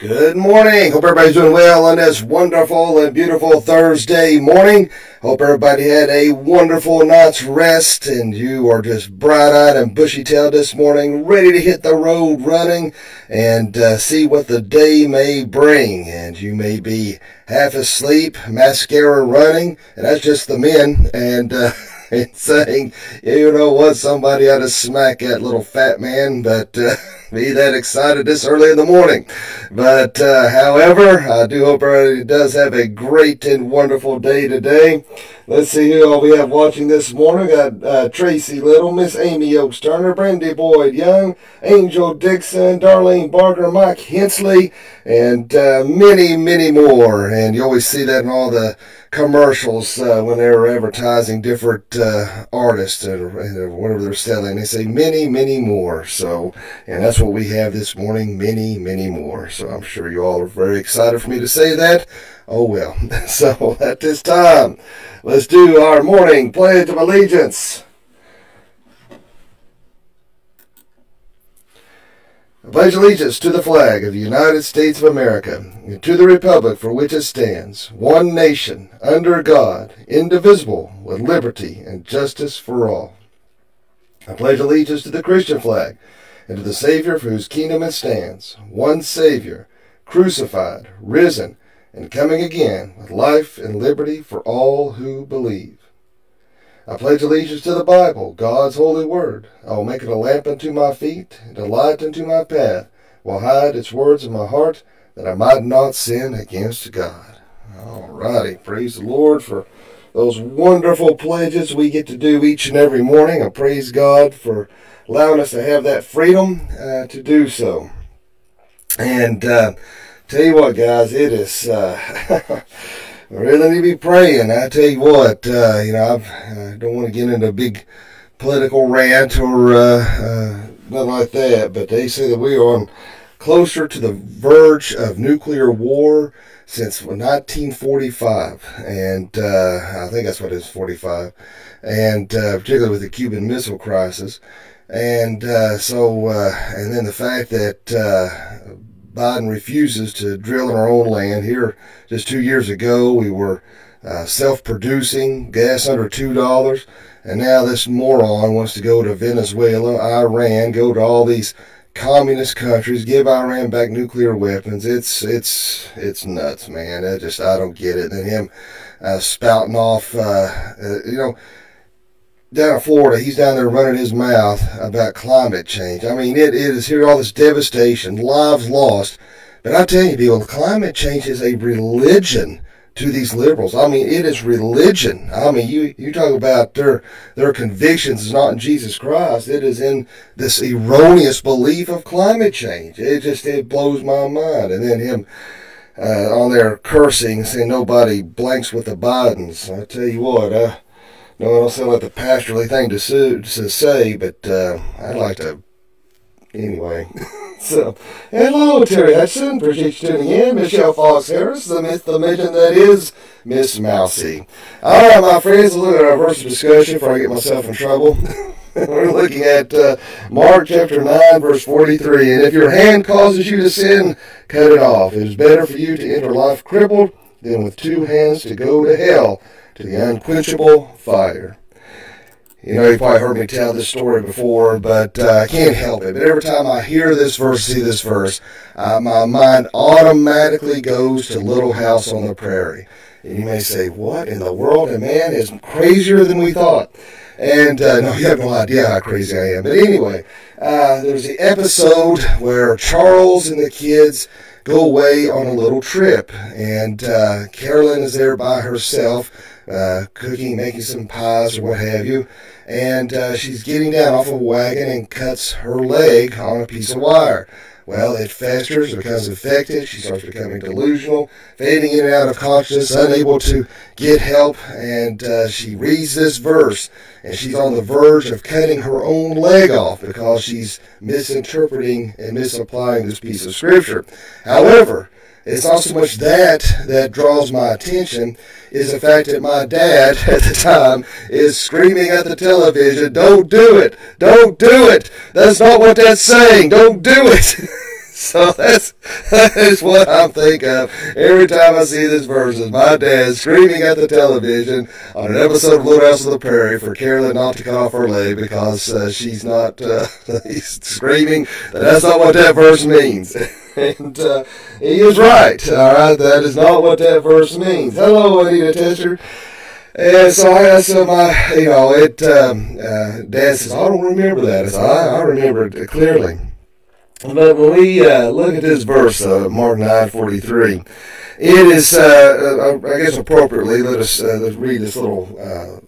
Good morning. Hope everybody's doing well on this wonderful and beautiful Thursday morning. Hope everybody had a wonderful night's rest and you are just bright-eyed and bushy-tailed this morning, ready to hit the road running and uh, see what the day may bring. And you may be half asleep, mascara running, and that's just the men. And uh, and saying, you know what, somebody ought to smack that little fat man, but uh, be that excited this early in the morning. But uh, however, I do hope everybody does have a great and wonderful day today. Let's see who all we have watching this morning. We got uh, Tracy Little, Miss Amy Oaks Turner, Brandy Boyd Young, Angel Dixon, Darlene Barker, Mike Hensley, and uh, many, many more. And you always see that in all the commercials uh, when they were advertising different uh, artists or, whatever they're selling. They say many, many more. So, and that's what we have this morning. Many, many more. So I'm sure you all are very excited for me to say that. Oh well. So at this time, let's do our morning pledge of allegiance. I pledge allegiance to the flag of the United States of America and to the republic for which it stands, one nation, under God, indivisible, with liberty and justice for all. I pledge allegiance to the Christian flag and to the Savior for whose kingdom it stands, one Savior, crucified, risen, and coming again with life and liberty for all who believe. I pledge allegiance to the Bible, God's holy word. I will make it a lamp unto my feet and a light unto my path. Will hide its words in my heart that I might not sin against God. All righty. Praise the Lord for those wonderful pledges we get to do each and every morning. I praise God for allowing us to have that freedom uh, to do so. And uh, tell you what, guys, it is. Uh, really need to be praying. I tell you what, uh, you know, I've, I don't want to get into a big political rant or uh, uh, nothing like that, but they say that we are on closer to the verge of nuclear war since 1945, and uh, I think that's what it is, 45, and uh, particularly with the Cuban Missile Crisis. And uh, so, uh and then the fact that Biden refuses to drill in our own land. Here, just two years ago, we were uh, self producing, gas under $2, and now this moron wants to go to Venezuela, Iran, go to all these communist countries, give Iran back nuclear weapons. It's it's it's nuts, man. I just I don't get it. And him uh, spouting off, uh, uh you know down in Florida, he's down there running his mouth about climate change. I mean, it, it is here all this devastation, lives lost. But I tell you, people, climate change is a religion to these liberals. I mean, it is religion. I mean, you you talk about their their convictions is not in Jesus Christ. It is in this erroneous belief of climate change. It just it blows my mind. And then him uh, on there cursing, saying nobody blanks with the Bidens. I tell you what, uh, no, I don't sound like the pastorly thing to, to say, but uh, I'd like to. Anyway. so, hello, Terry Hudson. Appreciate you tuning in. Michelle Fox Harris, the myth, the legend that is Miss Mousy. All right, my friends, look at our verse of discussion before I get myself in trouble. We're looking at uh, Mark chapter 9, verse 43. And if your hand causes you to sin, cut it off. It is better for you to enter life crippled than with two hands to go to hell to the unquenchable fire. You know, you probably heard me tell this story before, but uh, I can't help it. But every time I hear this verse, see this verse, uh, my mind automatically goes to Little House on the Prairie. And you may say, what in the world? And man is crazier than we thought. And uh, no, you have no idea how crazy I am. But anyway, uh, there's the episode where Charles and the kids go away on a little trip. And uh, Carolyn is there by herself uh, cooking, making some pies or what have you. And uh, she's getting down off a wagon and cuts her leg on a piece of wire. Well, it festers, becomes infected. She starts becoming delusional, fading in and out of consciousness, unable to get help. And uh, she reads this verse, and she's on the verge of cutting her own leg off because she's misinterpreting and misapplying this piece of scripture. However, it's not so much that that draws my attention is the fact that my dad at the time is screaming at the television, don't do it, don't do it. That's not what that's saying, don't do it. So that's that is what I'm thinking of every time I see this verse. Is my dad screaming at the television on an episode of Little House on the Prairie for Carolyn not to cut off her leg because uh, she's not. Uh, he's screaming that that's not what that verse means. and uh, he is right. All right, that is not what that verse means. Hello, Anita Tester. And so I asked him, I, you know, it, um, uh, Dad says, I don't remember that. I I, I remember it clearly. But when we uh, look at this verse, uh, Mark 9:43, it is, uh, uh, I guess, appropriately. Let us uh, let's read this little uh,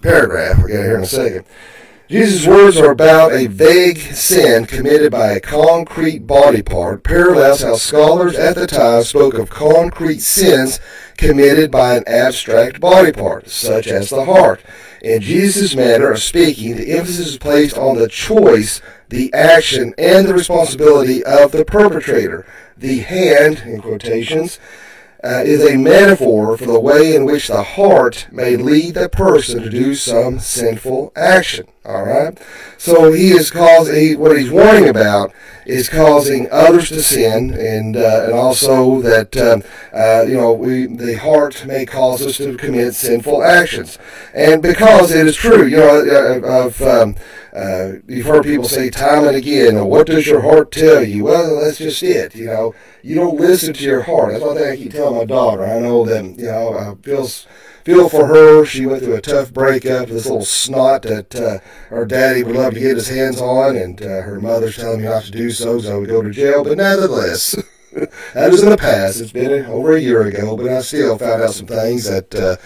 paragraph. I'll get here in a second. Jesus' words are about a vague sin committed by a concrete body part, parallels how scholars at the time spoke of concrete sins committed by an abstract body part, such as the heart. In Jesus' manner of speaking, the emphasis is placed on the choice, the action, and the responsibility of the perpetrator. The hand, in quotations, uh, is a metaphor for the way in which the heart may lead the person to do some sinful action. All right. So he is causing what he's warning about is causing others to sin, and uh, and also that um, uh, you know we the heart may cause us to commit sinful actions, and because it is true, you know, uh, of um, uh, you've heard people say time and again, "What does your heart tell you?" Well, that's just it. You know, you don't listen to your heart. That's one thing I keep telling my daughter. I know that you know I feel feel for her. She went through a tough breakup. With this little snot that uh, her daddy would love to get his hands on, and uh, her mother's telling me not to do so, so I would go to jail. But nevertheless. that was in the past. It's been over a year ago, but I still found out some things that uh,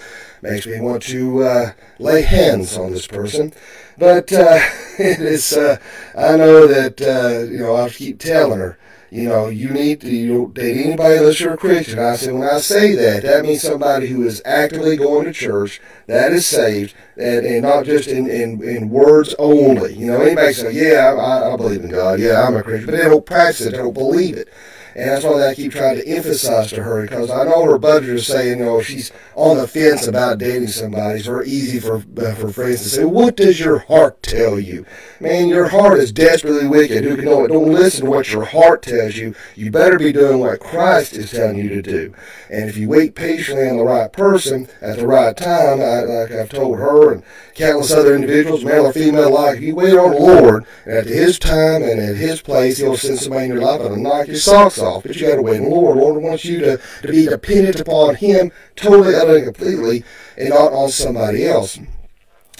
makes me want to uh, lay hands on this person. But uh, it is. Uh, I know that uh, you know. I keep telling her you know, you need to you date anybody unless you're a Christian. I said, when I say that, that means somebody who is actively going to church, that is saved, and, and not just in, in, in words only. You know, anybody say, yeah, I, I believe in God, yeah, I'm a Christian, but they don't practice it, they don't believe it. And that's why I keep trying to emphasize to her because I know her budget is saying, you know, she's on the fence about dating somebody. It's very easy for uh, for friends to say, "What does your heart tell you?" Man, your heart is desperately wicked. Who can know it? Don't listen to what your heart tells you. You better be doing what Christ is telling you to do. And if you wait patiently on the right person at the right time, I, like I've told her and countless other individuals, male or female alike, if you wait on the Lord, at His time and at His place, He'll send somebody in your life that'll knock your socks off off, but you got to wait Lord. Lord wants you to, to be dependent upon Him totally, utterly, completely, and not on somebody else.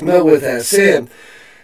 But with that said,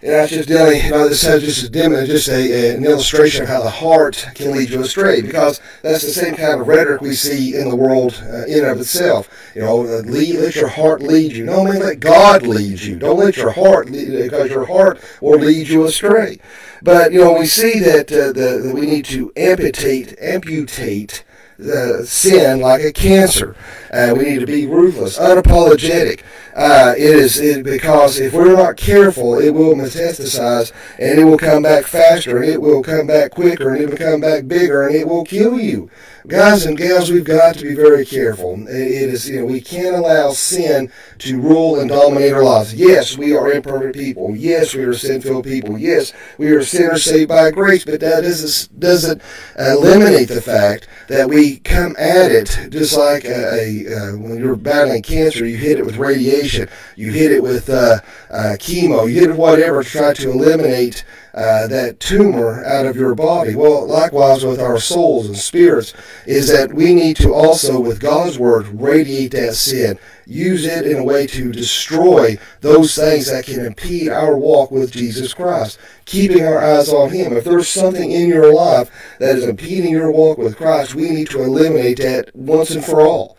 and that's just dealing, you know, this is just a demo, just a, an illustration of how the heart can lead you astray, because that's the same kind of rhetoric we see in the world uh, in and of itself. You know, uh, lead, let your heart lead you. No, man, let God lead you. Don't let your heart lead, you, because your heart will lead you astray. But you know, we see that, uh, the, that we need to amputate, amputate the sin like a cancer. Uh, we need to be ruthless, unapologetic. Uh, it is it, because if we're not careful, it will metastasize and it will come back faster, and it will come back quicker, and it will come back bigger, and it will kill you guys and gals, we've got to be very careful. It is, you know, we can't allow sin to rule and dominate our lives. Yes, we are imperfect people. Yes, we are sinful people. Yes, we are sinners saved by grace, but that doesn't, doesn't eliminate the fact that we come at it just like a, a uh, when you're battling cancer, you hit it with radiation, you hit it with uh, uh, chemo, you it whatever to try to eliminate uh, that tumor out of your body. Well, likewise with our souls and spirits, is that we need to also, with God's word, radiate that sin. Use it in a way to destroy those things that can impede our walk with Jesus Christ. Keeping our eyes on Him. If there's something in your life that is impeding your walk with Christ, we need to eliminate that once and for all.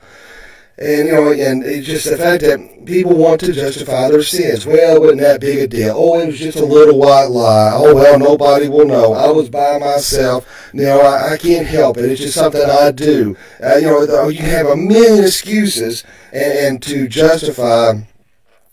And you know, and it's just the fact that people want to justify their sins. Well, it wasn't that big a deal. Oh, it was just a little white lie. Oh well, nobody will know. I was by myself. You know, I, I can't help it. It's just something I do. Uh, you know, you have a million excuses, and, and to justify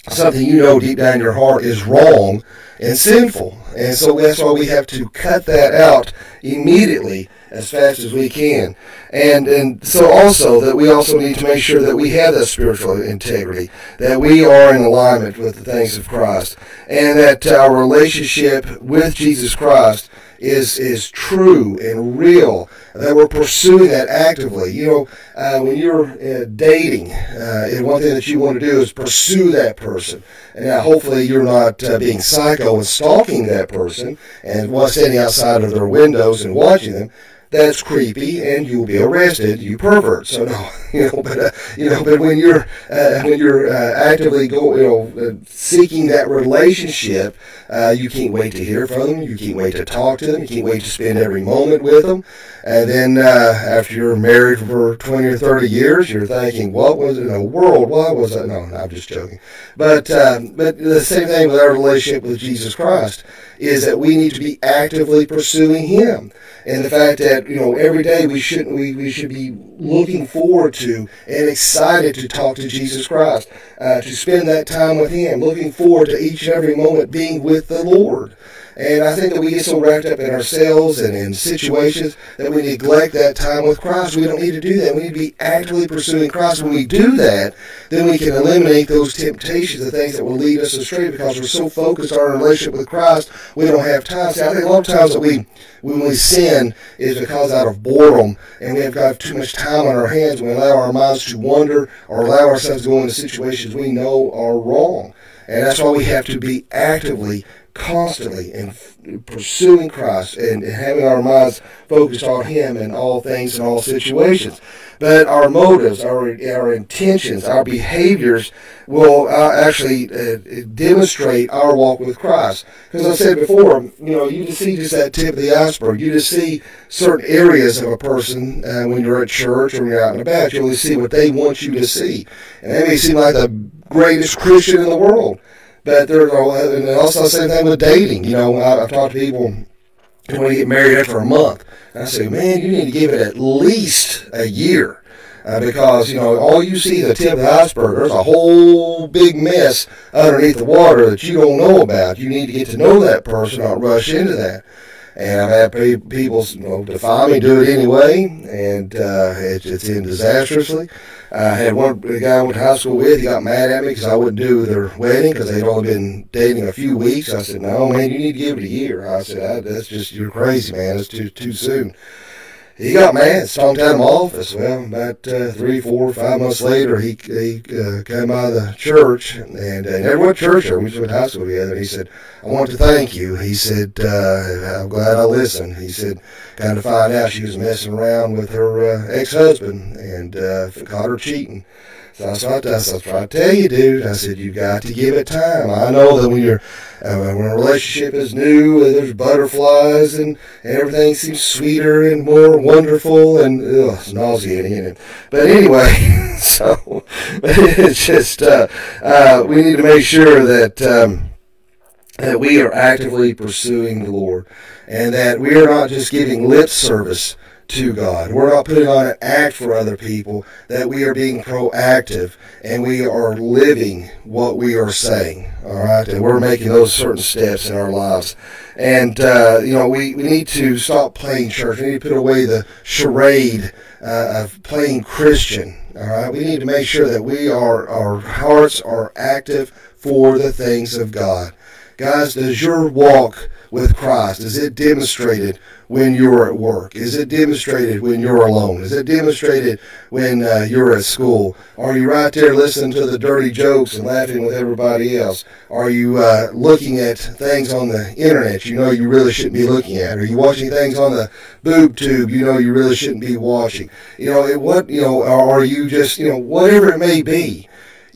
something you know deep down in your heart is wrong and sinful. And so that's why we have to cut that out immediately as fast as we can. And and so also that we also need to make sure that we have that spiritual integrity, that we are in alignment with the things of Christ, and that our relationship with Jesus Christ is is true and real, that we're pursuing that actively. You know, uh, when you're uh, dating, uh, and one thing that you want to do is pursue that person. And now, hopefully, you're not uh, being psycho and stalking that person and while standing outside of their windows and watching them that's creepy and you'll be arrested, you pervert. So no, you know, but uh, you know, but when you're uh, when you're uh, actively go, you know, uh, seeking that relationship, uh, you can't wait to hear from them. You can't wait to talk to them. You can't wait to spend every moment with them. And then uh, after you're married for 20 or 30 years, you're thinking, what was in the world? Why was that? No, no, I'm just joking. But but the same thing with our relationship with Jesus Christ is that we need to be actively pursuing Him and the fact that you know every day we should we, we should be looking forward to and excited to talk to Jesus Christ, uh, to spend that time with Him, looking forward to each and every moment being with the Lord. And I think that we get so wrapped up in ourselves and in situations that we neglect that time with Christ. We don't need to do that. We need to be actively pursuing Christ. When we do that, then we can eliminate those temptations, the things that will lead us astray because we're so focused on our relationship with Christ, we don't have time. See, I think a lot of times that we, when we sin, is because out of boredom and we have got too much time on our hands. We allow our minds to wander or allow ourselves to go into situations we know are wrong. And that's why we have to be actively constantly in pursuing Christ and having our minds focused on Him in all things and all situations. But our motives, our, our intentions, our behaviors will uh, actually uh, demonstrate our walk with Christ. Because I said before, you know, you just see just that tip of the iceberg. You just see certain areas of a person uh, when you're at church or when you're out and about. You only see what they want you to see. And they may seem like the greatest Christian in the world. But there's and also the same thing with dating. You know, I, I've talked to people when you get married after a month. I say, man, you need to give it at least a year. Uh, because you know all you see is the tip of the iceberg. There's a whole big mess underneath the water that you don't know about. You need to get to know that person, not rush into that. And I've had people you know, defy me, do it anyway, and uh, it, it's in disastrously. I had one guy I went to high school with. He got mad at me because I wouldn't do their wedding because they'd only been dating a few weeks. I said, "No, man, you need to give it a year." I said, "That's just you're crazy, man. It's too too soon." he got mad, stomped out of my office. Well, about uh, three, four, five months later, he he uh, came of the church and uh, never went to church. We just went to high school together. He said, "I want to thank you." He said, uh, "I'm glad I listened." He said, "Kind of find out she was messing around with her uh, ex-husband and uh, caught her cheating." So I started, I trying to tell you, dude. I said, you got to give it time. I know that when you're, uh, when a relationship is new, uh, there's butterflies and, and everything seems sweeter and more wonderful and ugh, it's nauseating. And, but anyway, so it's just, uh, uh, we need to make sure that, um, that we are actively pursuing the Lord and that we are not just giving lip service to God. We're not putting on an act for other people, that we are being proactive and we are living what we are saying. All right. And we're making those certain steps in our lives. And, uh, you know, we, we need to stop playing church. We need to put away the charade uh, of playing Christian. All right. We need to make sure that we are, our hearts are active for the things of God. Guys, does your walk with Christ, is it demonstrated when you're at work? Is it demonstrated when you're alone? Is it demonstrated when uh, you're at school? Are you right there listening to the dirty jokes and laughing with everybody else? Are you uh, looking at things on the internet you know you really shouldn't be looking at? Are you watching things on the boob tube you know you really shouldn't be watching? You know, what, you know, are you just, you know, whatever it may be,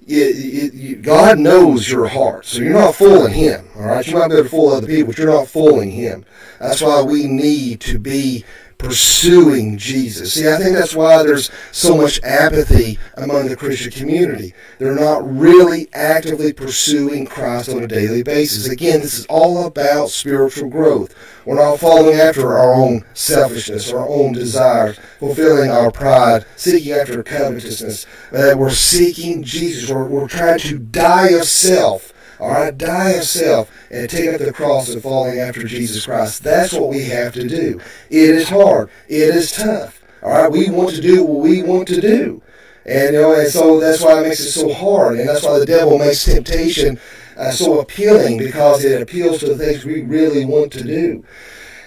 God knows your heart, so you're not fooling Him. All right, you might be able to fool other people, but you're not fooling Him. That's why we need to be pursuing Jesus. See, I think that's why there's so much apathy among the Christian community. They're not really actively pursuing Christ on a daily basis. Again, this is all about spiritual growth. We're not following after our own selfishness, our own desires, fulfilling our pride, seeking after covetousness. But we're seeking Jesus. We're, we're trying to die of self all right, die of self and take up the cross of following after Jesus Christ. That's what we have to do. It is hard. It is tough. All right, we want to do what we want to do. And, you know, and so that's why it makes it so hard. And that's why the devil makes temptation uh, so appealing because it appeals to the things we really want to do.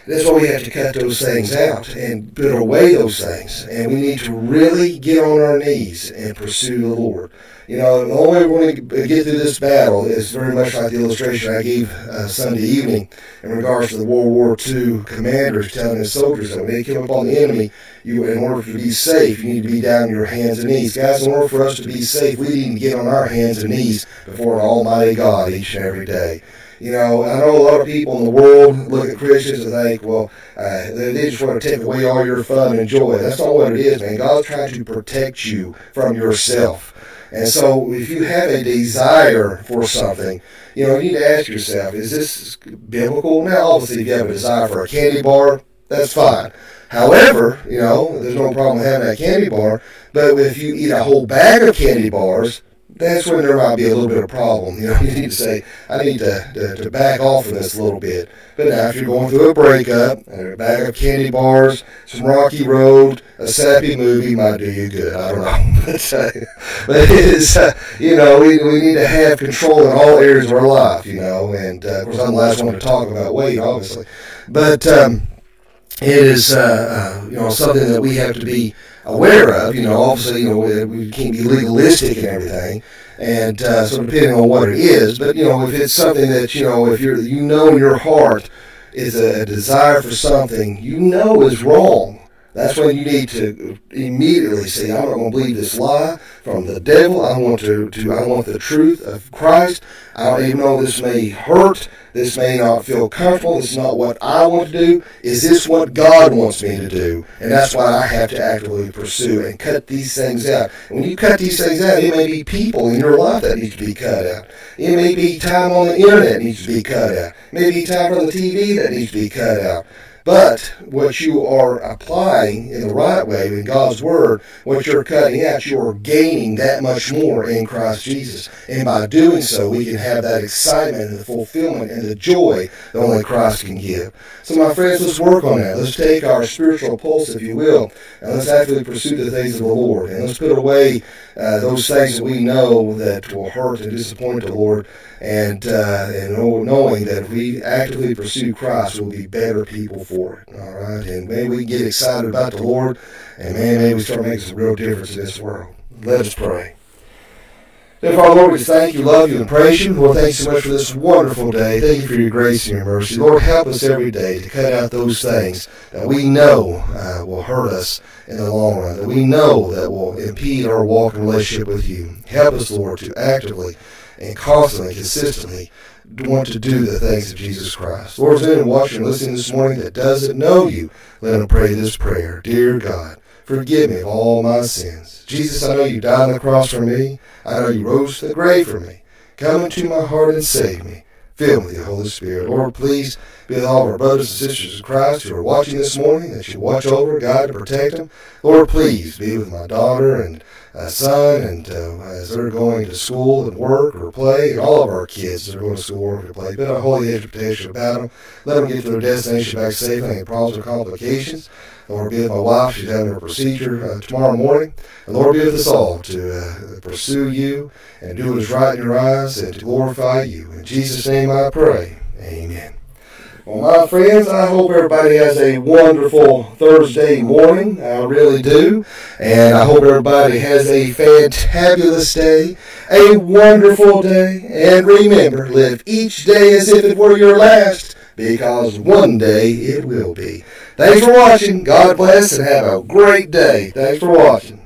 That's why we have to cut those things out and put away those things. And we need to really get on our knees and pursue the Lord. You know, the only way we're going to get through this battle is very much like the illustration I gave uh, Sunday evening in regards to the World War II commanders telling his soldiers that when they came upon the enemy, you, in order to be safe, you need to be down on your hands and knees. Guys, in order for us to be safe, we need to get on our hands and knees before Almighty God each and every day. You know, I know a lot of people in the world look at Christians and think, well, uh, they just want to take away all your fun and joy. That's not what it is, man. God's trying to protect you from yourself. And so if you have a desire for something, you know, you need to ask yourself, is this biblical? Now, obviously, if you have a desire for a candy bar, that's fine. However, you know, there's no problem having a candy bar, but if you eat a whole bag of candy bars, that's when there might be a little bit of problem. You know, you need to say, I need to, to, to back off from this a little bit. But now, if you're going through a breakup, a bag of candy bars, some Rocky Road, a sappy movie might do you good. I don't know. but, uh, it is, uh, you know, we, we need to have control in all areas of our life, you know. And, uh, of course, I'm the last one to talk about weight, obviously. But um, it is, uh, uh, you know, something that we have to be aware of. You know, obviously, you know, we can't be legalistic and everything, and uh, so depending on what it is. But you know, if it's something that you know, if you're you know in your heart is a desire for something you know is wrong. That's when you need to immediately say, I'm not going to believe this lie from the devil. I want to, to I want the truth of Christ. I don't even know this may hurt. This may not feel comfortable. This is not what I want to do. Is this what God wants me to do? And that's why I have to actively pursue and cut these things out. When you cut these things out, it may be people in your life that need to be cut out. It may be time on the internet needs to be cut out. Maybe time on the TV that needs to be cut out. But what you are applying in the right way in God's Word, what you're cutting out, you're gaining that much more in Christ Jesus. And by doing so, we can have that excitement and the fulfillment and the joy that only Christ can give. So, my friends, let's work on that. Let's take our spiritual pulse, if you will, and let's actively pursue the things of the Lord. And let's put away uh, those things that we know that will hurt and disappoint the Lord and uh, and knowing that if we actively pursue Christ, we'll be better people for it. All right, and may we get excited about the Lord, and man, may we start making some real difference in this world. Let us pray. Dear Father, Lord, we thank you, love you, and praise you. Lord, thanks so much for this wonderful day. Thank you for your grace and your mercy. Lord, help us every day to cut out those things that we know uh, will hurt us in the long run, that we know that will impede our walk and relationship with you. Help us, Lord, to actively and constantly, consistently want to do the things of Jesus Christ. Lord, is watching and listening this morning that doesn't know you, let them pray this prayer. Dear God, forgive me of all my sins. Jesus, I know you died on the cross for me. I know you rose to the grave for me. Come into my heart and save me. Fill me Holy Spirit. Lord, please be with all of our brothers and sisters in Christ who are watching this morning, that you watch over, God, to protect them. Lord, please be with my daughter and uh, son, and uh, as they're going to school and work or play, and all of our kids that are going to school, work, or play, been a holy education about them. Let them get to their destination back safely, any problems or complications. Lord, be with my wife. She's having her procedure uh, tomorrow morning. And Lord, be with us all to uh, pursue you and do what is right in your eyes and to glorify you. In Jesus' name I pray. Amen. Well, my friends, I hope everybody has a wonderful Thursday morning. I really do. And I hope everybody has a fantabulous day, a wonderful day. And remember, live each day as if it were your last, because one day it will be. Thanks for watching. God bless and have a great day. Thanks for watching.